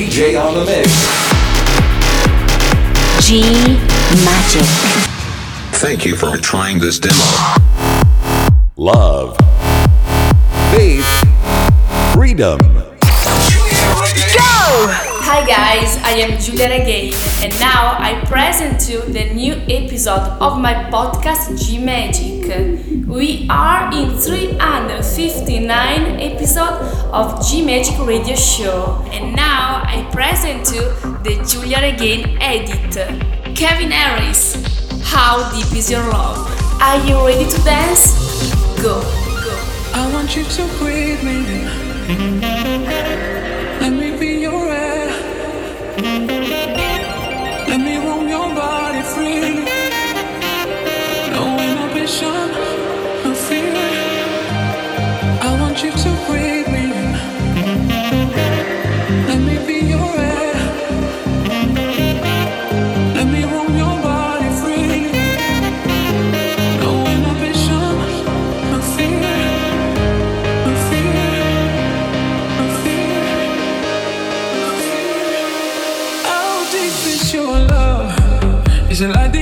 DJ on the mix. G Magic. Thank you for trying this demo. Love. Faith. Freedom. Go! Hi guys, I am Giulia Regain, and now I present you the new episode of my podcast G Magic. We are in 359 episode of G Magic Radio Show, and now I present to the Giulia Regain edit. Calvin Harris, how deep is your love? Are you ready to dance? Go, go. I want you to breathe me. Vision like this.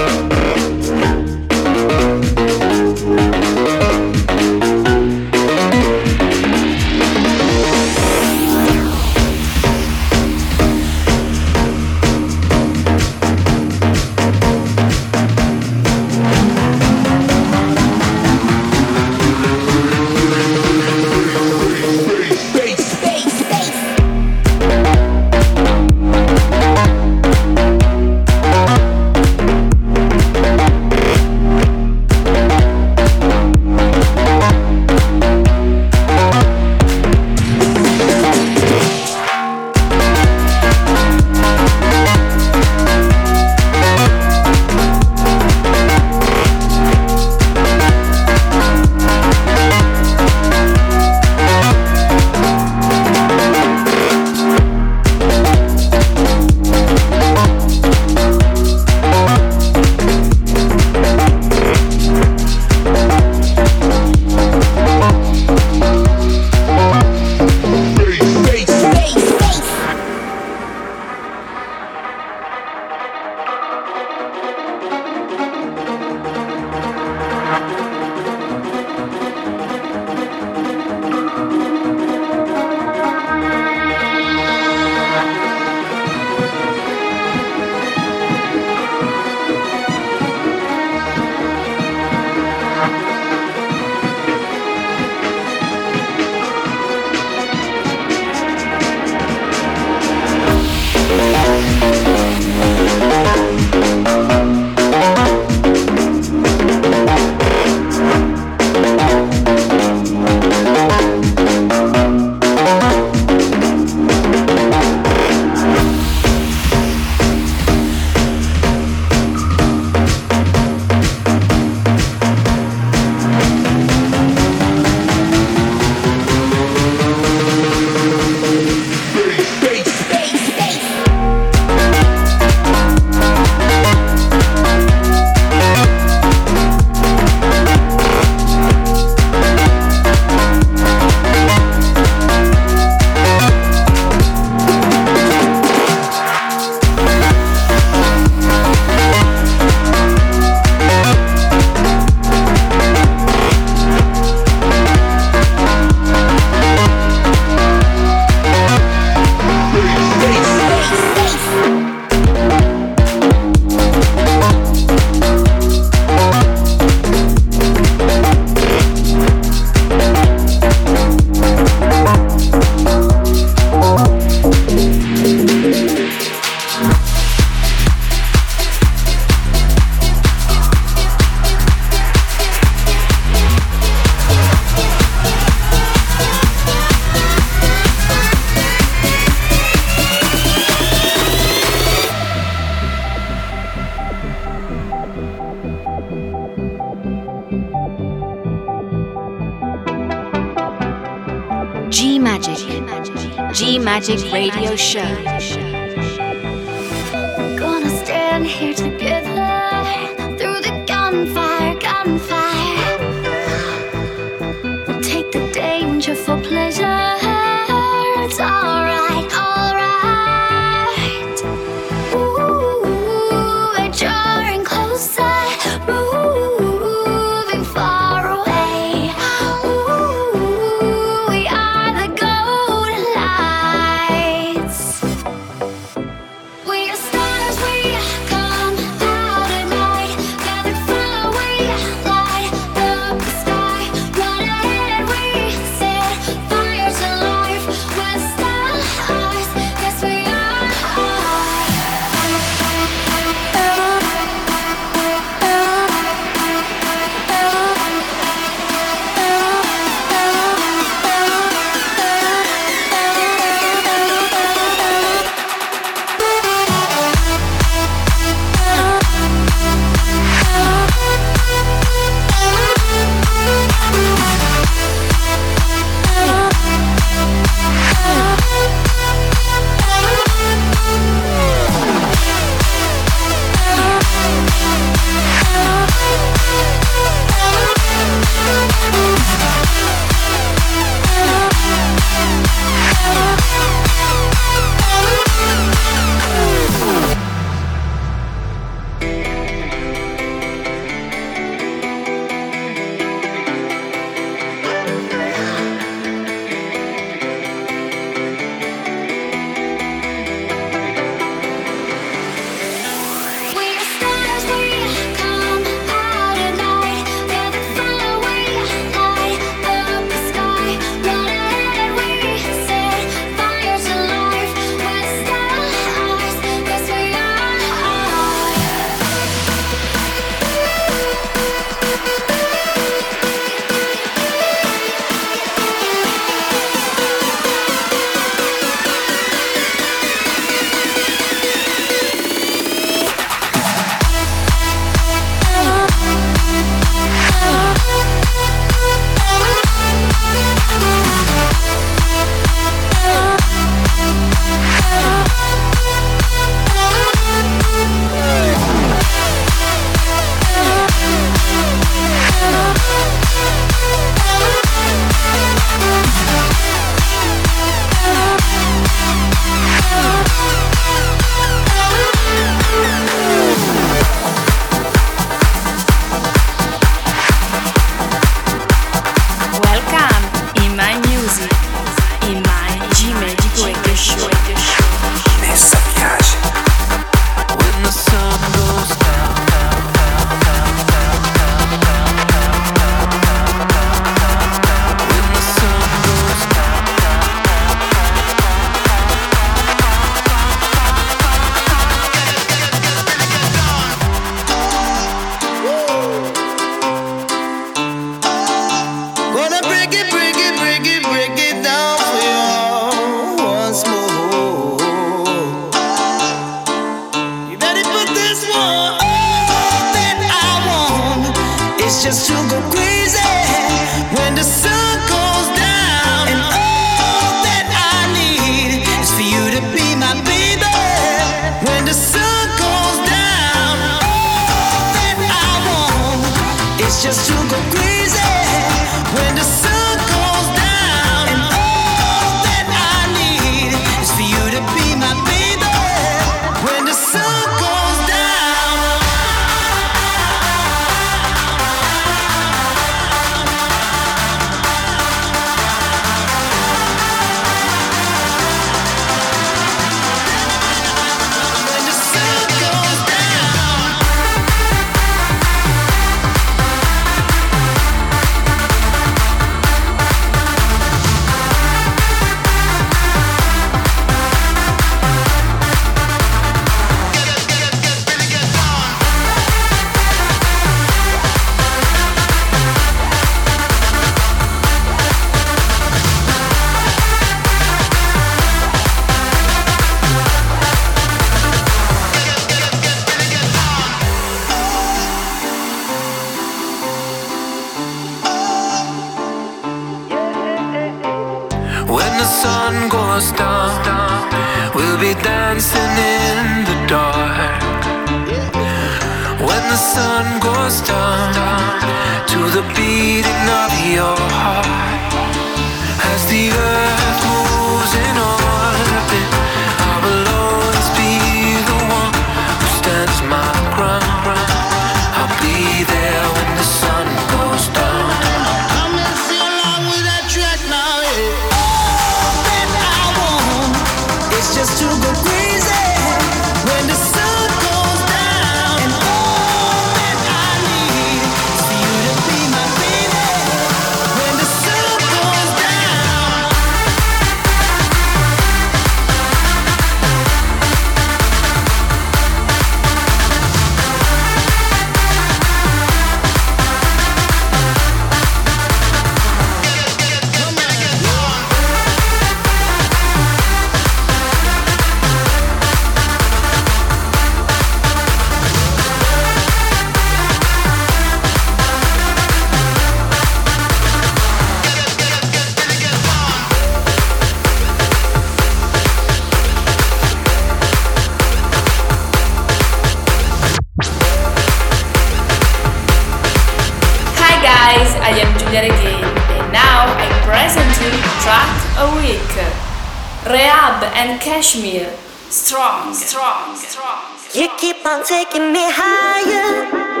and KSHMR, Strong, strong, strong. You keep on taking me higher.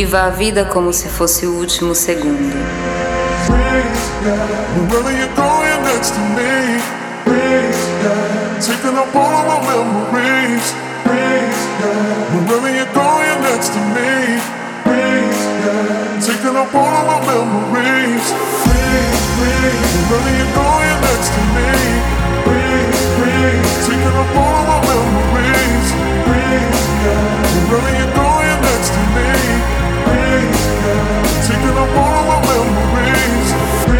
Viva a vida como se fosse o último segundo. Wherever you're me. Taking up all of my memories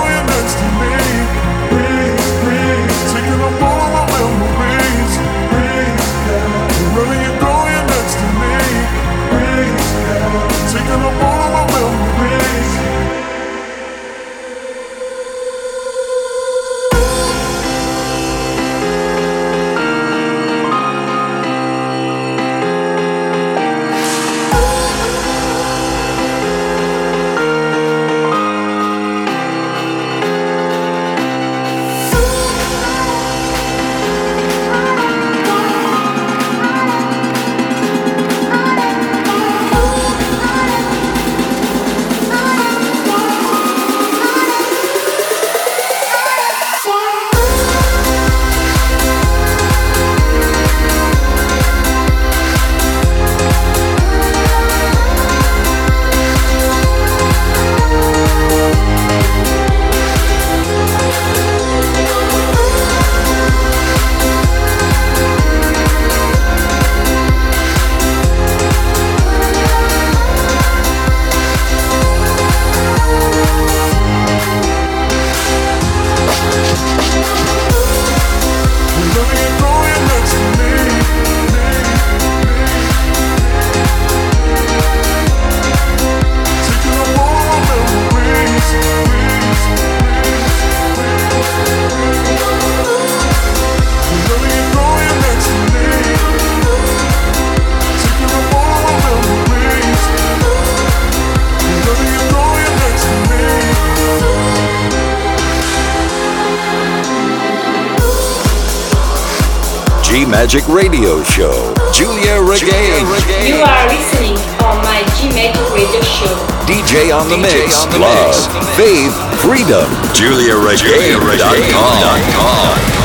Magic Radio Show, Giulia Regain. You are listening on my G Magic Radio Show. DJ on the DJ mix, on the love, mix. faith, freedom. GiuliaRegain.com. Giulia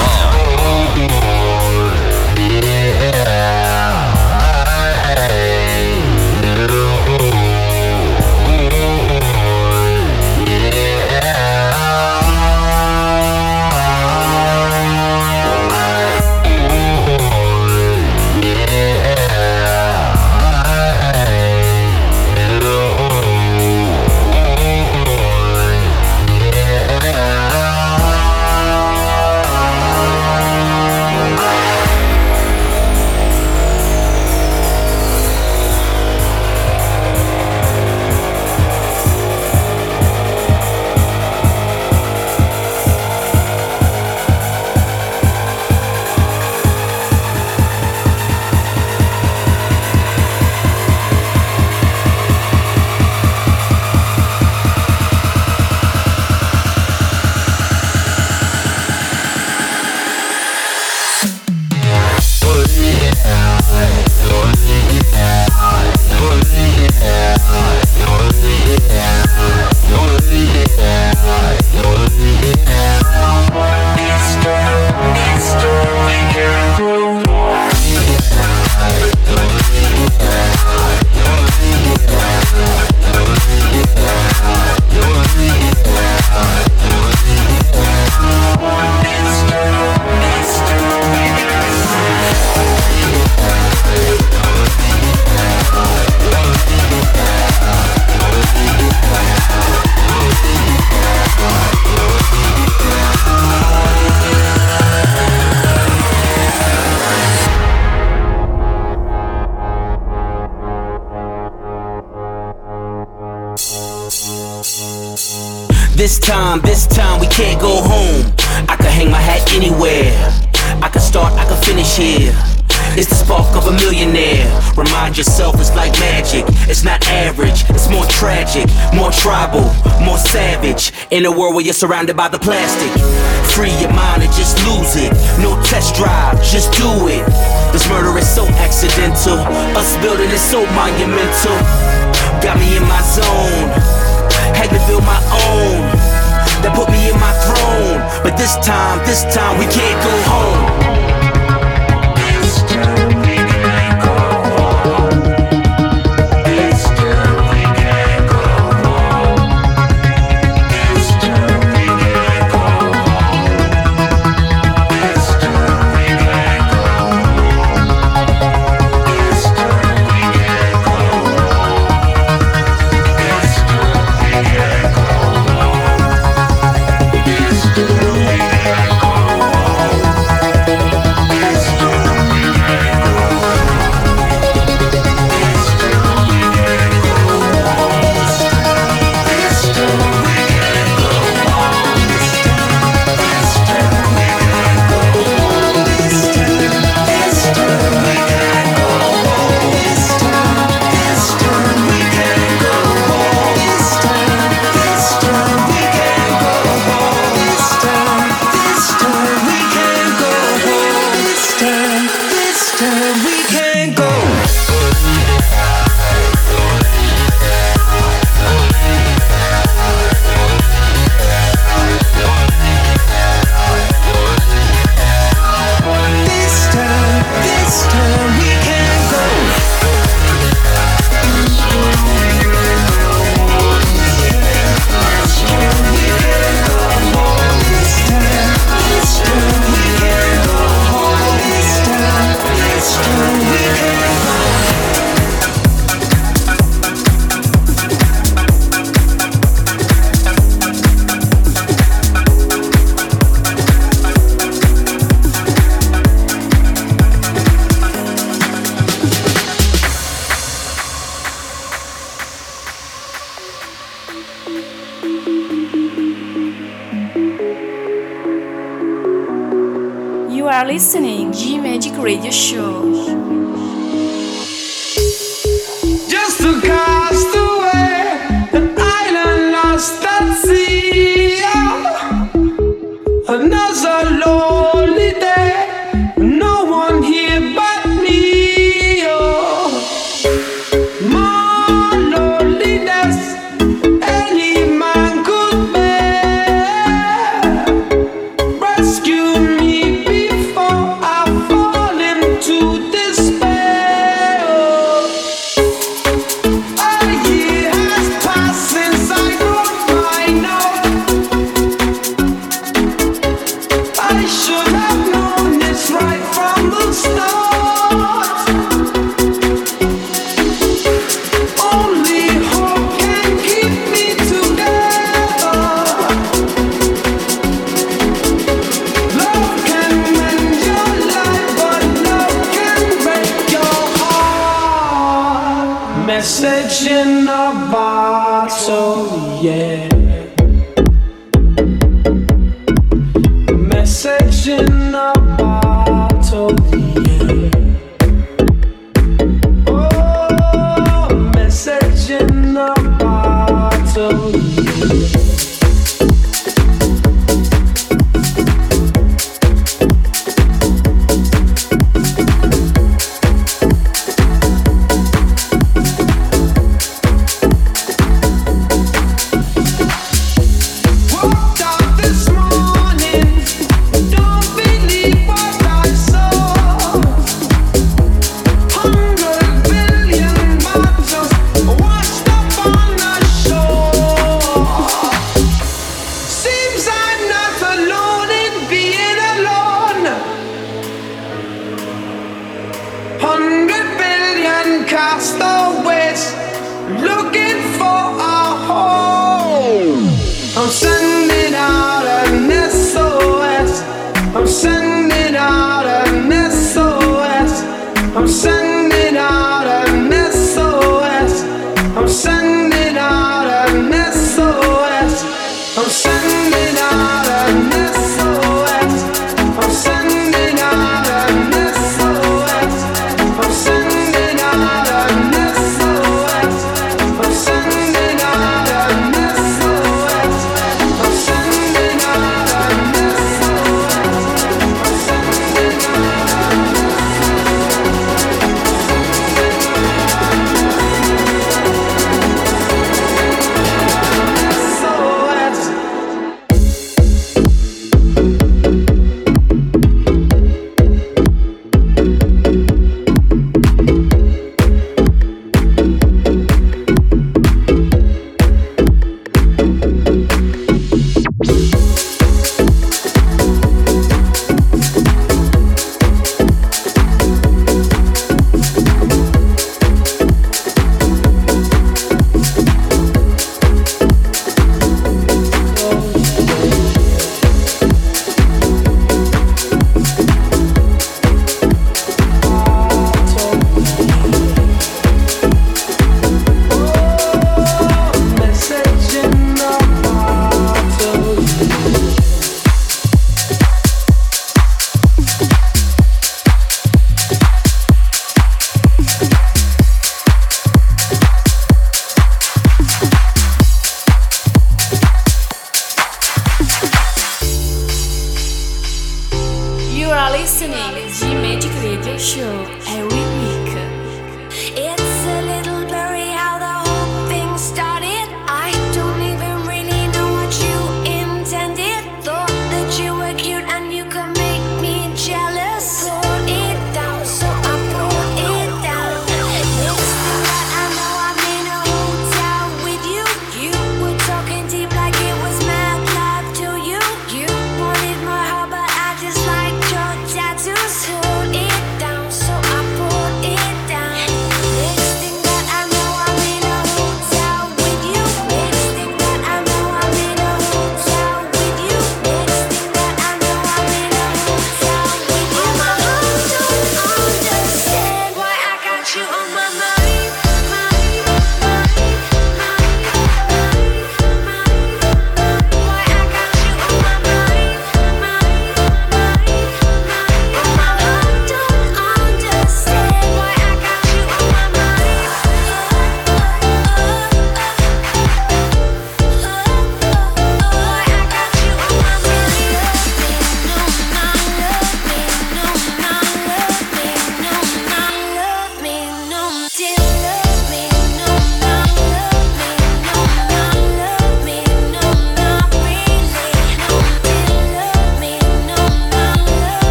anywhere. I can start, I can finish here. It's the spark of a millionaire. Remind yourself it's like magic. It's not average, it's more tragic, more tribal, more savage. In a world where you're surrounded by the plastic. Free your mind and just lose it. No test drive, just do it. This murder is so accidental. Us building is so monumental. Got me in my zone. Had to build my own. That put me in my throne. But this time, this time we can't go home.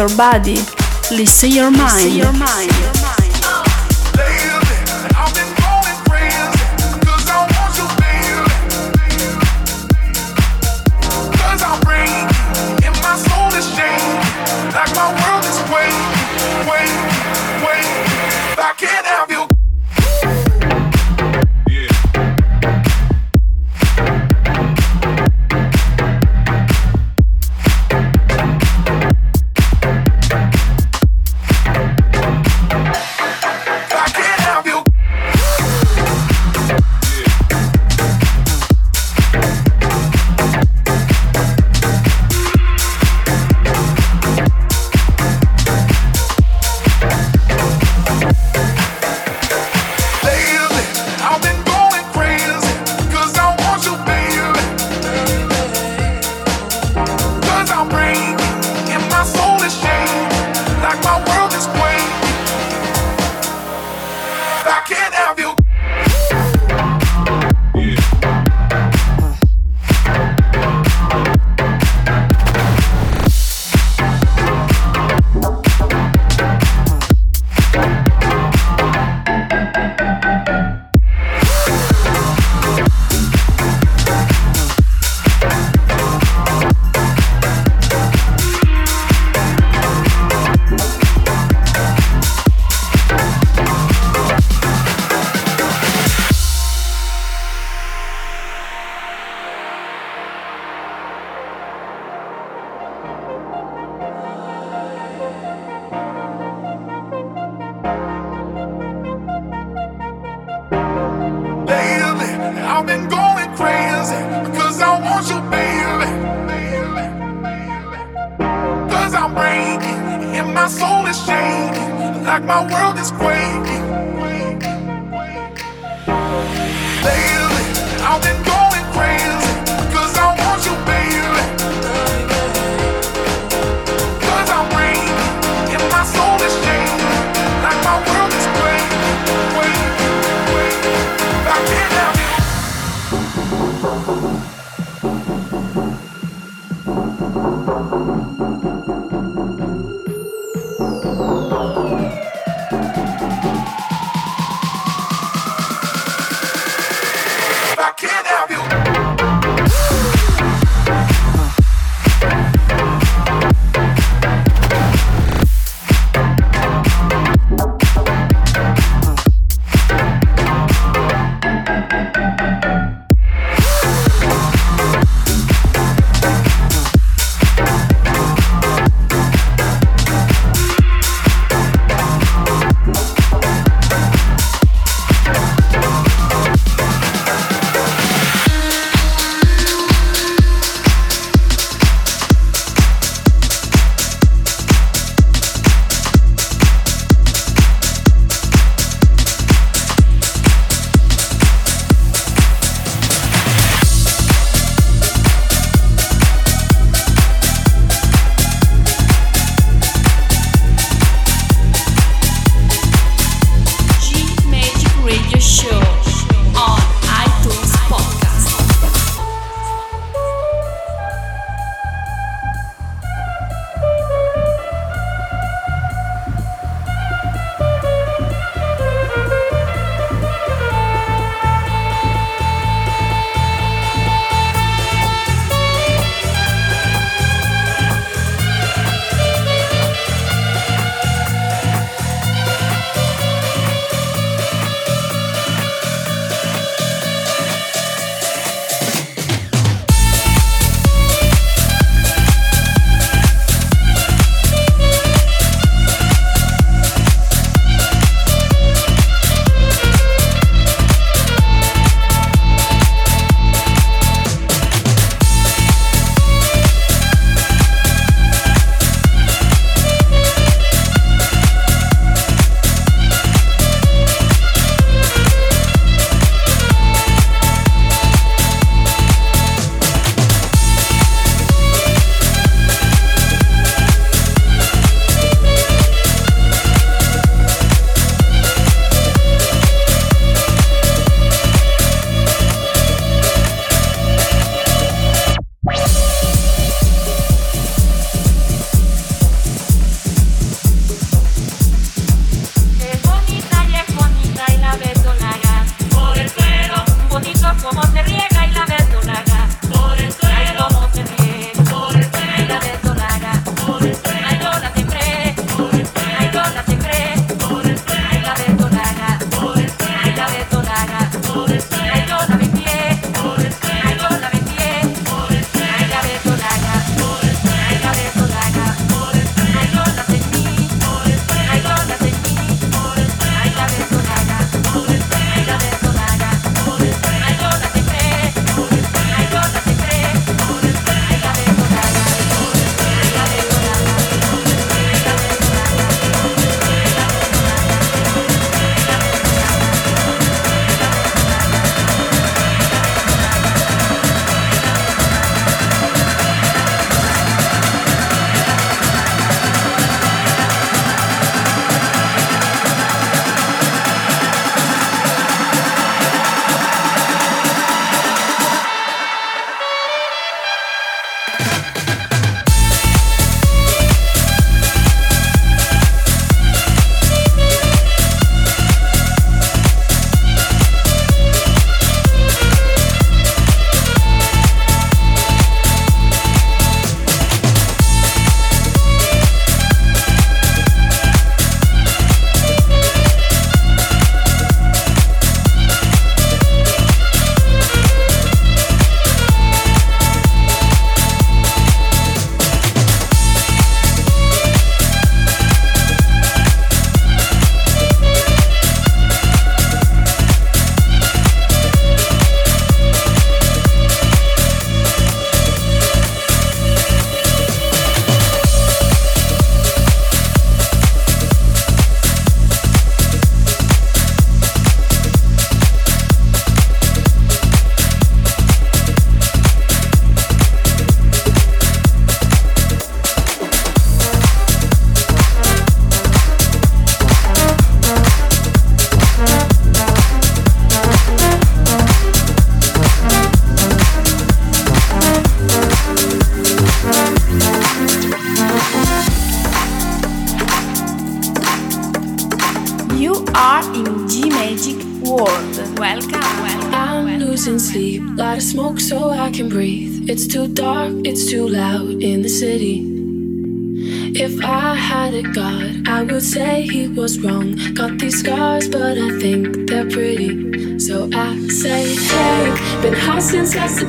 Your body, listen your mind. your mind.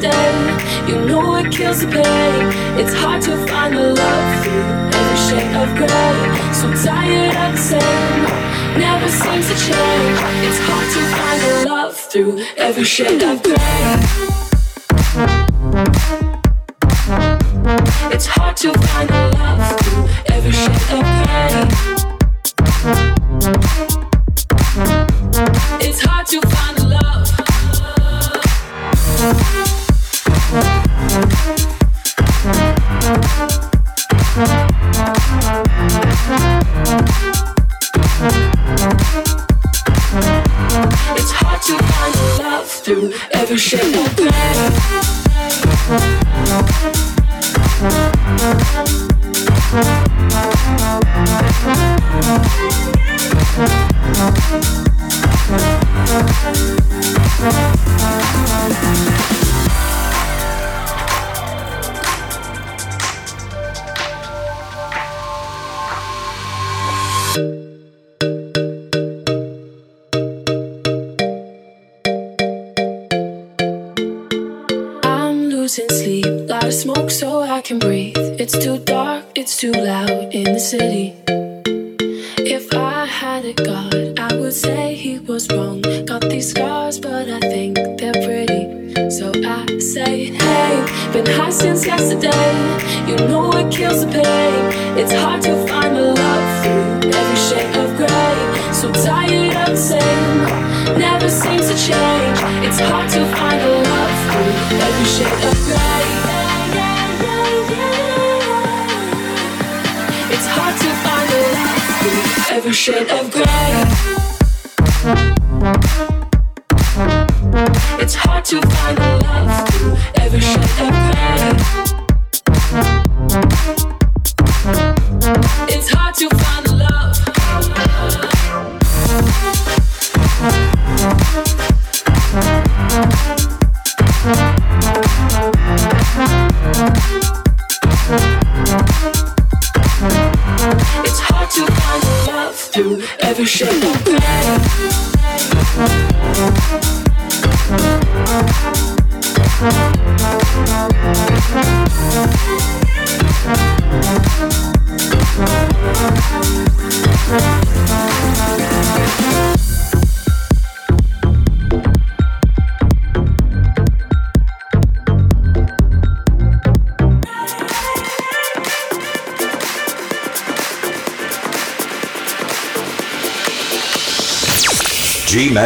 dead. You know it kills the pain. It's hard to find the love through every shade of gray. So tired of the same, never seems to change. It's hard to find the love through every shade of gray. It's hard to find the love through every shade of gray. a shade of gray. It's hard to find.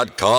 GiuliaRegain.com.